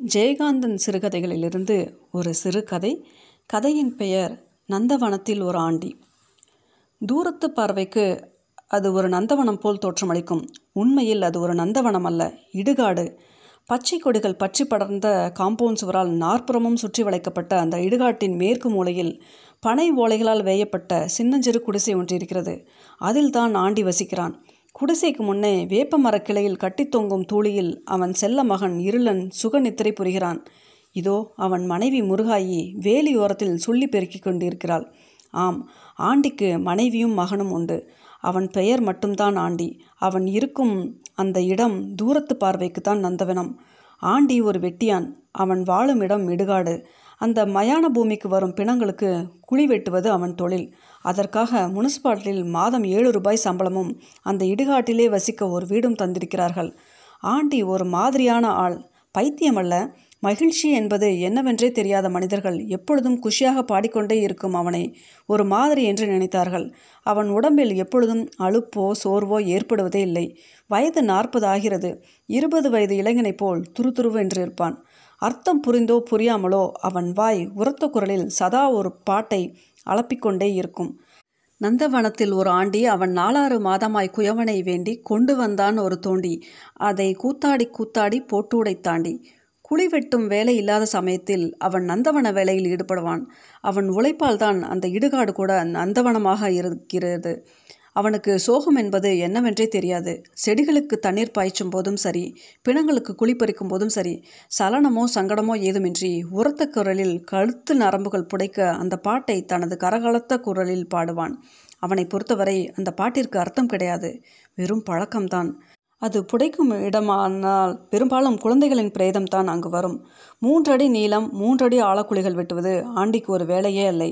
ஜெயகாந்தன் சிறுகதைகளிலிருந்து ஒரு சிறுகதை கதையின் பெயர் நந்தவனத்தில் ஒரு ஆண்டி. தூரத்து பார்வைக்கு அது ஒரு நந்தவனம் போல் தோற்றமளிக்கும். உண்மையில் அது ஒரு நந்தவனம் அல்ல இடுகாடு. பச்சை கொடிகள் பற்றி படர்ந்த காம்பவுண்ட் சுவரால் நாற்புறமும் சுற்றி வளைக்கப்பட்ட அந்த இடுகாட்டின் மேற்கு மூலையில் பனை ஓலைகளால் வேயப்பட்ட சின்னஞ்சிறு குடிசை ஒன்று இருக்கிறது அதில் தான் ஆண்டி வசிக்கிறான். குடிசைக்கு முன்னே வேப்ப மரக்கிளையில் கட்டித்தொங்கும் தூளியில் அவன் செல்ல மகன் இருளன் சுகநித்திரை புரிகிறான். இதோ அவன் மனைவி முருகாயி வேலியோரத்தில் சொல்லி பெருக்கிக் கொண்டிருக்கிறாள். ஆம் ஆண்டிக்கு மனைவியும் மகனும் உண்டு. அவன் பெயர் மட்டும்தான் ஆண்டி. அவன் இருக்கும் அந்த இடம் தூரத்து பார்வைக்குத்தான் நந்தவனம். ஆண்டி ஒரு வெட்டியான். அவன் வாழும் இடம் இடுகாடு. அந்த மயான பூமிக்கு வரும் பிணங்களுக்கு குழி வெட்டுவது அவன் தொழில். அதற்காக முனிசிபாலிட்டியில் மாதம் ஏழு ரூபாய் சம்பளமும் அந்த இடுகாட்டிலே வசிக்க ஒரு வீடும் தந்திருக்கிறார்கள். ஆண்டி ஒரு மாதிரியான ஆள். பைத்தியமல்ல. மகிழ்ச்சி என்பது என்னவென்றே தெரியாத மனிதர்கள் எப்பொழுதும் குஷியாக பாடிக்கொண்டே இருக்கும் அவனை ஒரு மாதிரி என்று நினைத்தார்கள். அவன் உடம்பில் எப்பொழுதும் அழுப்போ சோர்வோ ஏற்படுவதே இல்லை. வயது நாற்பது ஆகிறது. இருபது வயது இளைஞனைப் போல் துருதுருவென்று இருப்பான். அர்த்தம் புரிந்தோ புரியாமலோ அவன் வாய் உரத்த குரலில் சதா ஒரு பாட்டை அளப்பிக்கொண்டே இருக்கும். நந்தவனத்தில் ஒரு ஆண்டி அவன் நாலாறு மாதமாய் குயவனை வேண்டி கொண்டு வந்தான் ஒரு தோண்டி. அதை கூத்தாடி கூத்தாடி போட்டூடை தாண்டி. குழி வெட்டும் வேலை இல்லாத சமயத்தில் அவன் நந்தவன வேலையில் ஈடுபடுவான். அவன் உழைப்பால் தான் அந்த இடுகாடு கூட நந்தவனமாக இருக்கிறது. அவனுக்கு சோகம் என்பது என்னவென்றே தெரியாது. செடிகளுக்கு தண்ணீர் பாய்ச்சும் போதும் சரி பிணங்களுக்கு குளிப்பறிக்கும் போதும் சரி சலனமோ சங்கடமோ ஏதுமின்றி உரத்த குரலில் கழுத்து நரம்புகள் புடைக்க அந்த பாட்டை தனது கரகலத்த குரலில் பாடுவான். அவனை பொறுத்தவரை அந்த பாட்டிற்கு அர்த்தம் கிடையாது. வெறும் பழக்கம்தான். அது புடைக்கும் இடமானால் பெரும்பாலும் குழந்தைகளின் பிரேதம் தான் அங்கு வரும். மூன்றடி நீளம் மூன்றடி ஆழக்குழிகள் வெட்டுவது ஆண்டிக்கு ஒரு வேலையே இல்லை.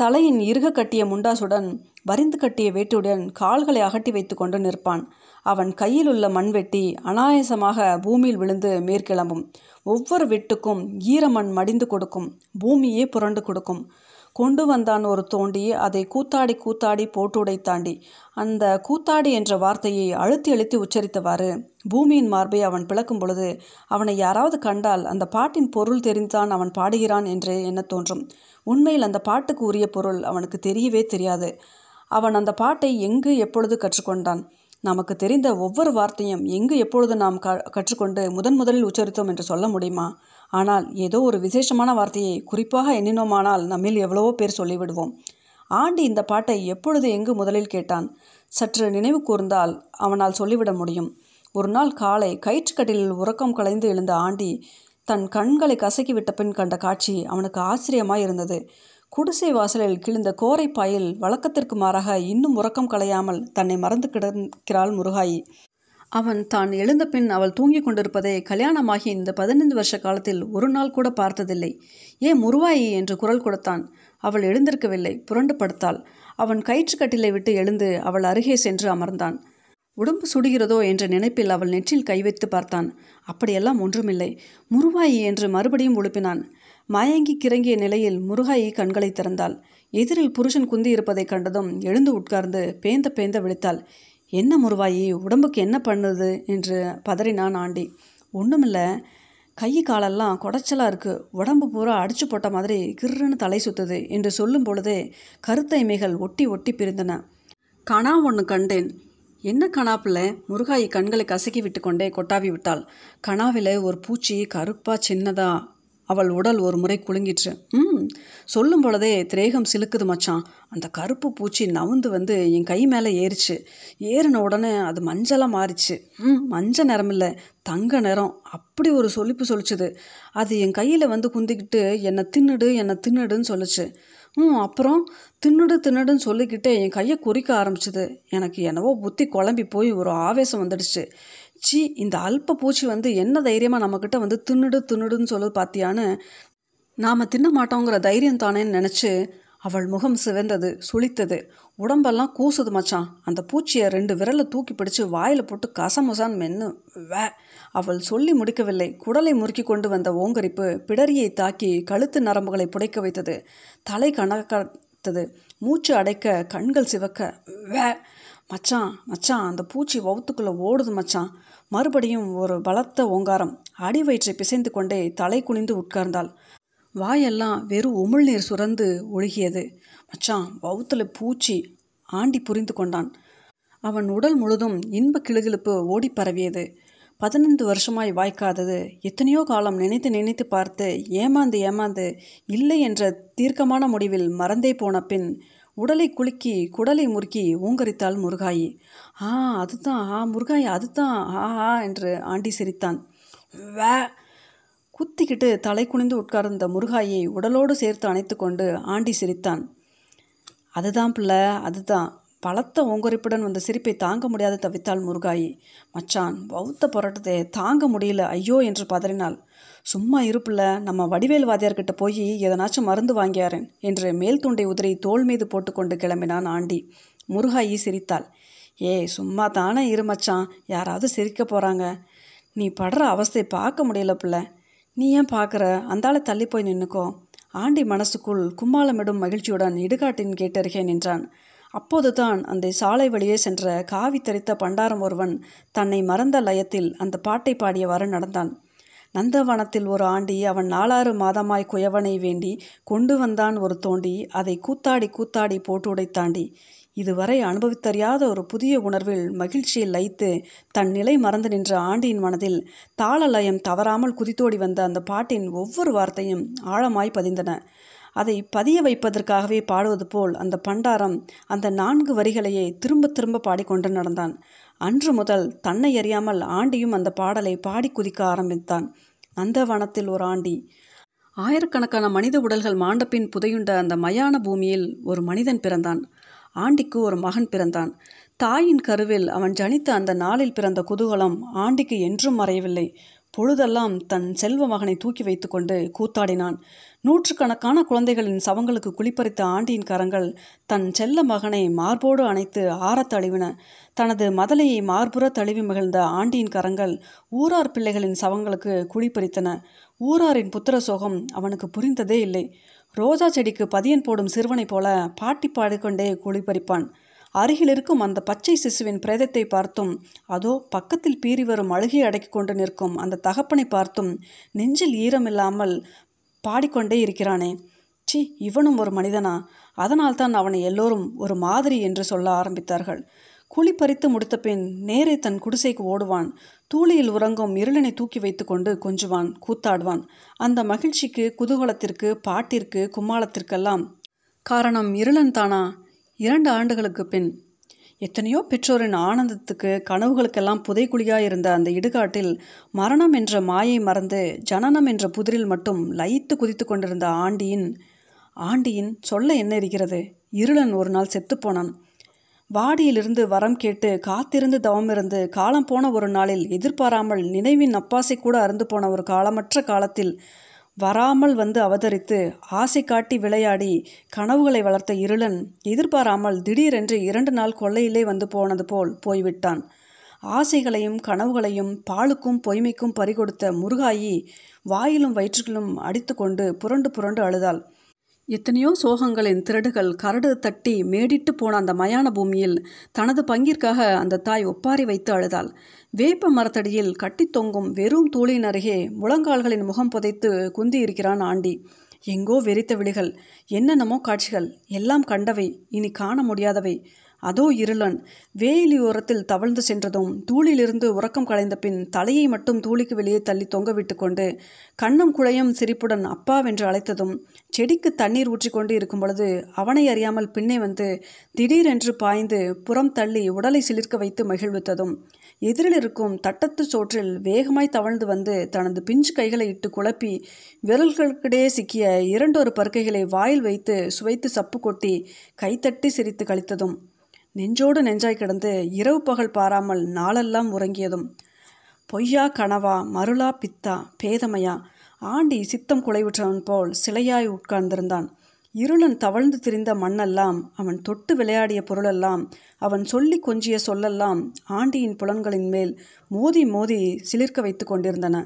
தலையின் இறுக கட்டிய முண்டாசுடன் வரிந்து கட்டிய வேட்டுடன் கால்களை அகட்டி வைத்து கொண்டு நிற்பான். அவன் கையில் உள்ள மண்வெட்டி அனாயசமாக பூமியில் விழுந்து மேற்கிளம்பும். ஒவ்வொரு வெட்டுக்கும் ஈரமண் மடிந்து கொடுக்கும். பூமியே புரண்டு கொடுக்கும். கொண்டு வந்தான் ஒரு தோண்டி அதை கூத்தாடி கூத்தாடி போட்டு உடைத்தாண்டி அந்த கூத்தாடி என்ற வார்த்தையை அழுத்தி அழுத்தி உச்சரித்தவாறு பூமியின் மார்பை அவன் பிளக்கும் பொழுது அவனை யாராவது கண்டால் அந்த பாட்டின் பொருள் தெரிந்தான் அவன் பாடுகிறான் என்று எண்ண தோன்றும். உண்மையில் அந்த பாட்டுக்கு உரிய பொருள் அவனுக்கு தெரியவே தெரியாது. அவன் அந்த பாட்டை எங்கு எப்பொழுது கற்றுக்கொண்டான்? நமக்கு தெரிந்த ஒவ்வொரு வார்த்தையும் எங்கு எப்பொழுது நாம் க கற்றுக்கொண்டு முதன் முதலில் உச்சரித்தோம் என்று சொல்ல முடியுமா? ஆனால் ஏதோ ஒரு விசேஷமான வார்த்தையை குறிப்பாக எண்ணினோமானால் நம்மில் எவ்வளவோ பேர் சொல்லிவிடுவோம். ஆண்டி இந்த பாட்டை எப்பொழுது எங்கு முதலில் கேட்டான்? சற்று நினைவு கூர்ந்தால் அவனால் சொல்லிவிட முடியும். ஒரு நாள் காலை கயிற்றுக்கட்டிலில் உறக்கம் கலைந்து எழுந்த ஆண்டி தன் கண்களை கசக்கி விட்ட பின் கண்ட காட்சி அவனுக்கு ஆச்சரியமாய் இருந்தது. குடிசை வாசலில் கிழிந்த கோரை பாயில் வழக்கத்திற்கு மாறாக இன்னும் உறக்கம் கலையாமல் தன்னை மறந்து கிடக்கிறாள் முருகாயி. அவன் தான் எழுந்த பின் அவள் தூங்கிக் கொண்டிருப்பதை கல்யாணமாகி இந்த பதினைந்து வருஷ காலத்தில் ஒரு நாள் கூட பார்த்ததில்லை. ஏன் முருவாயி என்று குரல் கொடுத்தான். அவள் எழுந்திருக்கவில்லை. புரண்டு படுத்தாள். அவன் கயிற்றுக்கட்டிலை விட்டு எழுந்து அவள் அருகே சென்று அமர்ந்தான். உடம்பு சுடுகிறதோ என்ற நினைப்பில் அவள் நெற்றில் கை வைத்து பார்த்தான். அப்படியெல்லாம் ஒன்றுமில்லை. முருவாயி என்று மறுபடியும் உழுப்பினான். மயங்கி கிறங்கிய நிலையில் முருகாயி கண்களை திறந்தாள். எதிரில் புருஷன் குந்தி இருப்பதை கண்டதும் எழுந்து உட்கார்ந்து பேந்த பேந்த விழித்தாள். என்ன முருவாயி உடம்புக்கு என்ன பண்ணுது? என்று பதறினான் ஆண்டி. ஒன்றுமில்ல கை காலெல்லாம் குடைச்சலாக இருக்குது உடம்பு பூரா அடிச்சு போட்ட மாதிரி கிர்ருன்னு தலை சுத்துது என்று சொல்லும் பொழுதே கருத்தைமைகள் ஒட்டி ஒட்டி பிரிந்தன. கணா ஒன்று கண்டேன். என்ன கணாப்பில் முருகாயி கண்களை கசக்கி விட்டு கொண்டே கொட்டாவி விட்டாள். கணாவில் ஒரு பூச்சி கருப்பாக சின்னதாக அவள் உடல் ஒரு முறை குலுங்கிற்று. ம் சொல்லும் பொழுதே திரேகம் சிலுக்குது மச்சான். அந்த கருப்பு பூச்சி நவுந்து வந்து என் கை மேலே ஏறிச்சு. ஏறின உடனே அது மஞ்சளாக மாறிச்சு. ம் மஞ்சள் நிறம் இல்லை தங்க நிறம். அப்படி ஒரு சொலிப்பு சொல்லிச்சுது அது என் கையில் வந்து குந்திக்கிட்டு என்னை தின்னுடு என்னை தின்னுடுன்னு சொல்லுச்சு. ம் அப்புறம் தின்னுடு தின்னுடுன்னு சொல்லிக்கிட்டே என் கையை குறிக்க ஆரம்பிச்சுது. எனக்கு என்னவோ புத்தி குழம்பி போய் ஒரு ஆவேசம் வந்துடுச்சு. சி இந்த அல்ப பூச்சி வந்து என்ன தைரியமாக நம்மக்கிட்ட வந்து தின்னுடு தின்னுடுன்னு சொல்லுது பார்த்தியான்னு நாம் தின்ன மாட்டோங்கிற தைரியம் தானேன்னு நினச்சி அவள் முகம் சிவந்தது சுளித்தது. உடம்பெல்லாம் கூசுது மச்சான். அந்த பூச்சியை ரெண்டு விரலை தூக்கி பிடிச்சு வாயில் போட்டு கசமுசான் மென்னு வே அவள் சொல்லி முடிக்கவில்லை. குடலை முறுக்கி கொண்டு வந்த ஓங்கரிப்பு பிடரியை தாக்கி கழுத்து நரம்புகளை புடைக்க வைத்தது. தலை கணக்கத்தது மூச்சு அடைக்க கண்கள் சிவக்க வே மச்சான் மச்சான் அந்த பூச்சி வவுத்துக்குள்ளே ஓடுது மச்சான். மறுபடியும் ஒரு பலத்த ஓங்காரம். அடி வயிற்றை பிசைந்து கொண்டே தலை குனிந்து உட்கார்ந்தாள். வாயெல்லாம் வெறும் உமிழ்நீர் சுரந்து ஒழுகியது. மச்சான் பௌத்தில் பூச்சி ஆண்டி புரிந்து கொண்டான். அவன் உடல் முழுதும் இன்ப கிளுகிழுப்பு ஓடி பரவியது. பதினைந்து வருஷமாய் வாய்க்காதது. எத்தனையோ காலம் நினைத்து நினைத்து பார்த்து ஏமாந்து ஏமாந்து இல்லை என்ற தீர்க்கமான முடிவில் மறந்தே போன பின் உடலை குலுக்கி குடலை முறுக்கி ஊங்கரித்தாள் முருகாயி. ஆ அதுதான் ஆ முருகாயி அதுதான் ஆ ஆ என்று ஆண்டி சிரித்தான். வே குத்திக்கிட்டு தலை குனிந்து உட்கார்ந்த முருகாயை உடலோடு சேர்த்து அணைத்து கொண்டு ஆண்டி சிரித்தான். அதுதான் பிள்ளை அதுதான். பலத்த ஓங்கரிப்புடன் வந்த சிரிப்பை தாங்க முடியாது தவித்தாள் முருகாயி. மச்சான் பௌத்த போராட்டத்தை தாங்க முடியல ஐயோ என்று பதறினாள். சும்மா இருப்பில்ல நம்ம வடிவேல் வாத்தியார்கிட்ட போய் எதனாச்சும் மருந்து வாங்கியாரேன் என்று மேல் துண்டை உதிரை தோல் மீது போட்டுக்கொண்டு கிளம்பினான் ஆண்டி. முருகாயி சிரித்தாள். ஏய் சும்மா தானே இரு மச்சான் யாராவது சிரிக்க போகிறாங்க நீ படுற அவஸ்தை பார்க்க முடியல பிள்ளை. நீ ஏன் பார்க்குற அந்தால தள்ளி போய் நின்னுக்கோ. ஆண்டி மனசுக்குள் கும்மாளமிடும் மகிழ்ச்சியுடன் இடுகாட்டின் கேட்டருகே நின்றான். அப்போதுதான் அந்த சாலை வழியே சென்ற காவி தரித்த பண்டாரம் ஒருவன் தன்னை மறந்த லயத்தில் அந்த பாட்டை பாடியவாறு நடந்தான். நந்தவனத்தில் ஒரு ஆண்டி அவன் நாலாறு மாதமாய் குயவனை வேண்டி கொண்டு வந்தான் ஒரு தோண்டி அதை கூத்தாடி கூத்தாடி போட்டு உடைத்தாண்டி இதுவரை அனுபவித்தறியாத ஒரு புதிய உணர்வில் மகிழ்ச்சியில் லைத்து தன் நிலை மறந்து நின்ற ஆண்டியின் மனதில் தாள லயம் தவறாமல் குதித்தோடி வந்த அந்த பாட்டின் ஒவ்வொரு வார்த்தையும் ஆழமாய் பதிந்தன. அதை பதிய வைப்பதற்காகவே பாடுவது போல் அந்த பண்டாரம் அந்த நான்கு வரிகளையே திரும்ப திரும்ப பாடிக்கொண்டு நடந்தான். அன்று முதல் தன்னை அறியாமல் ஆண்டியும் அந்த பாடலை பாடி குதிக்க ஆரம்பித்தான். நந்தவனத்தில் ஒரு ஆண்டி. ஆயிரக்கணக்கான மனித உடல்கள் மாண்டபின் புதையுண்ட அந்த மயான பூமியில் ஒரு மனிதன் பிறந்தான். ஆண்டிக்கு ஒரு மகன் பிறந்தான். தாயின் கருவில் அவன் ஜனித்த அந்த நாளில் பிறந்த குதூகலம் ஆண்டிக்கு என்றும் மறையவில்லை. பொழுதெல்லாம் தன் செல்வ மகனை தூக்கி வைத்துக்கொண்டு கூத்தாடினான். நூற்றுக்கணக்கான குழந்தைகளின் சவங்களுக்கு குளிப்பறித்த ஆண்டியின் கரங்கள் தன் செல்ல மகனை மார்போடு அணைத்து ஆறத் தழுவின. தனது மதலையை மார்புற தழுவி மகிழ்ந்த ஆண்டியின் கரங்கள் ஊரார் பிள்ளைகளின் சவங்களுக்கு குளிப்பறித்தன ஊராரின் புத்திர சோகம் அவனுக்கு புரிந்ததே இல்லை. ரோஜா செடிக்கு பதியன் போடும் சிறுவனைப் போல பாட்டி பாடிக்கொண்டே குளிப்பறிப்பான் அருகில் இருக்கும் அந்த பச்சை சிசுவின் பிரேதத்தை பார்த்தும் அதோ பக்கத்தில் பீறி வரும் அழுகை அடக்கி கொண்டு நிற்கும் அந்த தகப்பனை பார்த்தும் நெஞ்சில் ஈரமில்லாமல் பாடிக்கொண்டே இருக்கிறானே. சி இவனும் ஒரு மனிதனா? அதனால்தான் அவனை எல்லோரும் ஒரு மாதிரி என்று சொல்ல ஆரம்பித்தார்கள். குழி பறித்து முடித்த பின் நேரே தன் குடிசைக்கு ஓடுவான். தூளியில் உறங்கும் இருளனை தூக்கி வைத்துக்கொண்டு கொஞ்சுவான் கூத்தாடுவான். அந்த மகிழ்ச்சிக்கு குதூகலத்திற்கு பாட்டிற்கு கும்மாளத்திற்கெல்லாம் காரணம் இருளன் தானா? இரண்டு ஆண்டுகளுக்கு பின் எத்தனையோ பெற்றோரின் ஆனந்தத்துக்கு கனவுகளுக்கெல்லாம் புதைக்குழியாக இருந்த அந்த இடுகாட்டில் மரணம் என்ற மாயை மறந்து ஜனனம் என்ற புதிரில் மட்டும் லயித்து குதித்து கொண்டிருந்த ஆண்டியின் ஆண்டியின் சொல்ல என்ன இருக்கிறது? இருளன் ஒரு நாள் செத்துப்போனான். வாடியிலிருந்து வரம் கேட்டு காத்திருந்து தவமிருந்து காலம் போன ஒரு நாளில் எதிர்பாராமல் நினைவின் அப்பாசை கூட அருந்து போன ஒரு காலமற்ற காலத்தில் வராமல் வந்து அவதரித்து ஆசை காட்டி விளையாடி கனவுகளை வளர்த்த இருளன் எதிர்பாராமல் திடீரென்று இரண்டு நாள் கொள்ளையிலே வந்து போனது போல் போய்விட்டான். ஆசைகளையும் கனவுகளையும் பாலுக்கும் பொய்மைக்கும் பறிகொடுத்த முருகாயி வாயிலும் வயிற்றுகளும் அடித்து கொண்டு புரண்டு புரண்டு அழுதாள். எத்தனையோ சோகங்களின் திரடுகள் கரடு தட்டி மேடிட்டு போன அந்த மயான பூமியில் தனது பங்கிற்காக அந்த தாய் ஒப்பாரி வைத்து அழுதாள். வேப்ப மரத்தடியில் கட்டி தொங்கும் வெறும் தூளின் அருகே முழங்கால்களின் முகம் புதைத்து குந்தி இருக்கிறான் ஆண்டி. எங்கோ வெறித்த விழிகள் என்னென்னமோ காட்சிகள் எல்லாம் கண்டவை இனி காண முடியாதவை. அதோ இருளன். வேலியோரத்தில் தவழ்ந்து சென்றதும் தூளிலிருந்து உறக்கம் களைந்த பின் தலையை மட்டும் தூளிக்கு வெளியே தள்ளி தொங்க விட்டு கொண்டு கண்ணும் குழையும் சிரிப்புடன் அப்பாவென்று அழைத்ததும் செடிக்கு தண்ணீர் ஊற்றிக்கொண்டு இருக்கும் பொழுது அவனை அறியாமல் பின்னே வந்து திடீரென்று பாய்ந்து புறம் தள்ளி உடலை சிலிர்க்க வைத்து மகிழ்வித்ததும் எதிரில் இருக்கும் தட்டத்து சோற்றில் வேகமாய் தவழ்ந்து வந்து தனது பிஞ்சு கைகளை இட்டு குழப்பி விரல்களுக்கிடையே சிக்கிய இரண்டொரு பருக்கைகளை வாயில் வைத்து சுவைத்து சப்பு கொட்டி கைத்தட்டி சிரித்து கழித்ததும் நெஞ்சோடு நெஞ்சாய் கிடந்து இரவு பகல் பாராமல் நாளெல்லாம் உறங்கியதும் பொய்யா கனவா மருளா பித்தா பேதமையா? ஆண்டி சித்தம் குலைவிற்றவன் போல் சிலையாய் உட்கார்ந்திருந்தான். இருளன் தவழ்ந்து திரிந்த மண்ணெல்லாம் அவன் தொட்டு விளையாடிய பொருளெல்லாம் அவன் சொல்லி கொஞ்சிய சொல்லெல்லாம் ஆண்டியின் புலன்களின் மேல் மோதி மோதி சிலிர்க்க வைத்து கொண்டிருந்தன.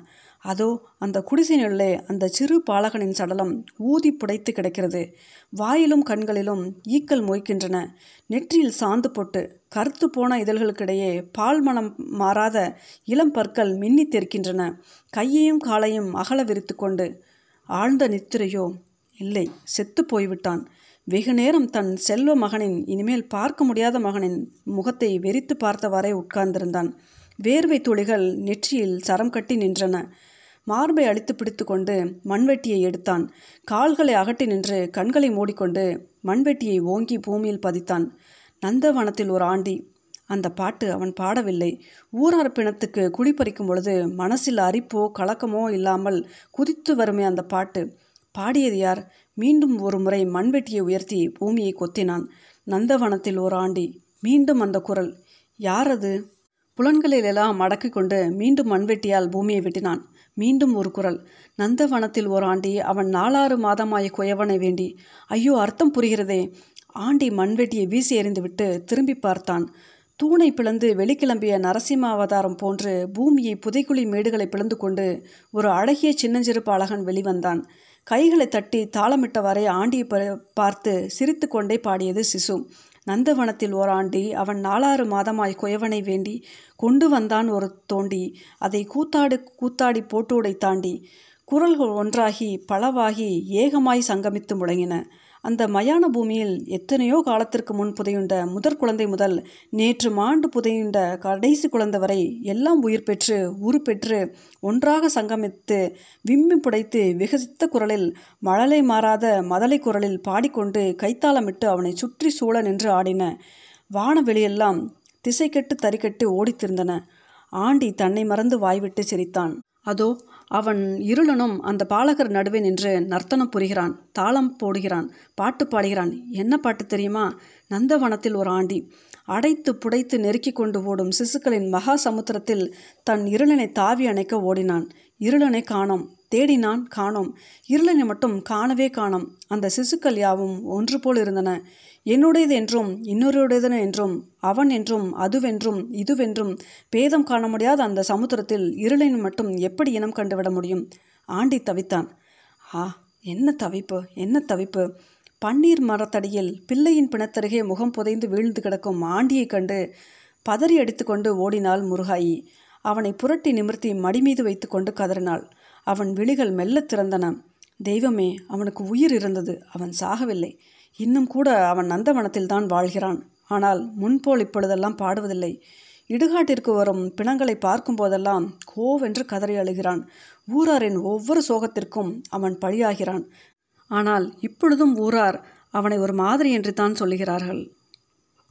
அதோ அந்த குடிசையினுள்ளே அந்த சிறு பாலகனின் சடலம் ஊதி புடைத்து கிடக்கிறது. வாயிலும் கண்களிலும் ஈக்கள் மொய்க்கின்றன. நெற்றியில் சாந்து போட்டு கருத்து போன இதழ்களுக்கிடையே பால் மனம் மாறாத இளம் பற்கள் மின்னி தெற்கின்றன கையையும் காலையும் அகல விரித்து கொண்டு ஆழ்ந்த நித்திரையோ இல்லை செத்து போய்விட்டான். வெகு நேரம் தன் செல்வ மகனின் இனிமேல் பார்க்க முடியாத மகனின் முகத்தை வெறித்து பார்த்தவாறே உட்கார்ந்திருந்தான். வேர்வை துளிகள் நெற்றியில் சரம் கட்டி நின்றன. மார்பை அழித்து பிடித்து கொண்டு மண்வெட்டியை எடுத்தான். கால்களை அகட்டி நின்று கண்களை மூடிக்கொண்டு மண்வெட்டியை ஓங்கி பூமியில் பதித்தான். நந்தவனத்தில் ஒரு ஆண்டி. அந்த பாட்டு அவன் பாடவில்லை. ஊரார் பிணத்துக்கு குடிப்பறிக்கும் பொழுது மனசில் அரிப்போ கலக்கமோ இல்லாமல் குதித்து வருமே அந்த பாட்டு. பாடியது யார்? மீண்டும் ஒரு முறை மண்வெட்டியை உயர்த்தி பூமியை கொத்தினான். நந்தவனத்தில் ஒரு ஆண்டி. மீண்டும் அந்த குரல். யார் அது? புலன்களிலெல்லாம் அடக்கிக் கொண்டு மீண்டும் மண்வெட்டியால் பூமியை வெட்டினான். மீண்டும் ஒரு குரல். நந்தவனத்தில் ஒரு ஆண்டி அவன் நாலாறு மாதமாய குயவனை வேண்டி. ஐயோ அர்த்தம் புரிகிறதே. ஆண்டி மண்வெட்டியை வீசி எறிந்துவிட்டு திரும்பி பார்த்தான். தூணை பிளந்து வெளிக்கிளம்பிய நரசிம்ம அவதாரம் போன்று பூமியை புதைக்குழி மேடுகளை பிளந்து கொண்டு ஒரு அழகிய சின்னஞ்சிறு பாலகன் வெளிவந்தான். கைகளை தட்டி தாளமிட்டவாறே ஆண்டியை பார்த்து சிரித்து கொண்டே பாடியது சிசு. நந்தவனத்தில் ஓராண்டி அவன் நாலாறு மாதமாய் குயவனை வேண்டி கொண்டு வந்தான் ஒரு தோண்டி. அதை கூத்தாடு கூத்தாடி போட்டோடை தாண்டி குரல்கள் ஒன்றாகி பலவாகி ஏகமாய் சங்கமித்து முழங்கின. அந்த மயான பூமியில் எத்தனையோ காலத்திற்கு முன் புதையுண்ட முதற் குழந்தை முதல் நேற்று மாண்டு புதையுண்ட கடைசி குழந்தை வரை எல்லாம் உயிர் பெற்று உரு பெற்று ஒன்றாக சங்கமித்து விம்மி புடைத்து விகசித்த குரலில் மழலை மாறாத மதலை குரலில் பாடிக்கொண்டு கைத்தாளமிட்டு அவனை சுற்றி சூழ நின்று ஆடின வானவெளியெல்லாம் திசைக்கெட்டு தறிக்கட்டு தறிக்கெட்டு ஓடித்திருந்தன ஆண்டி தன்னை மறந்து வாய்விட்டு சிரித்தான். அதோ அவன் இருளனும் அந்த பாலகர் நடுவே நின்று நர்த்தனம் புரிகிறான் தாளம் போடுகிறான் பாட்டு பாடுகிறான். என்ன பாட்டு தெரியுமா? நந்தவனத்தில் ஒரு ஆண்டி. அடைத்து புடைத்து நெருக்கி கொண்டு ஓடும் சிசுக்களின் மகா சமுத்திரத்தில் தன் இருளனை தாவி அணைக்க ஓடினான். இருளனை காணோம். தேடினான் காணோம். இருளனை மட்டும் காணவே காணோம். அந்த சிசுக்கள் யாவும் ஒன்று போல் இருந்தன. என்னுடையது என்றும் இன்னொருடையது என்றும் அவன் என்றும் அதுவென்றும் இதுவென்றும் பேதம் காண முடியாத அந்த சமுத்திரத்தில் இருளின் மட்டும் எப்படி இனம் கண்டுவிட முடியும்? ஆண்டி தவித்தான். ஆ என்ன தவிப்பு என்ன தவிப்பு? பன்னீர் மரத்தடியில் பிள்ளையின் பிணத்தருகே முகம் புதைந்து வீழ்ந்து கிடக்கும் ஆண்டியை கண்டு பதறி அடித்துக்கொண்டு ஓடினாள் முருகாயி. அவனை புரட்டி நிமிர்த்தி மடி மீது வைத்துக்கொண்டு கதறினாள். அவன் விழிகள் மெல்ல திறந்தன. தெய்வமே அவனுக்கு உயிர் இருந்தது. அவன் சாகவில்லை. இன்னும் கூட அவன் நந்தவனத்தில்தான் வாழ்கிறான். ஆனால் முன்போல் இப்பொழுதெல்லாம் பாடுவதில்லை. இடுகாட்டிற்கு வரும் பிணங்களை பார்க்கும் போதெல்லாம் கோவென்று கதறி அழுகிறான். ஊராரின் ஒவ்வொரு சோகத்திற்கும் அவன் பழியாகிறான். ஆனால் இப்பொழுதும் ஊரார் அவனை ஒரு மாதிரி என்று தான் சொல்லுகிறார்கள்.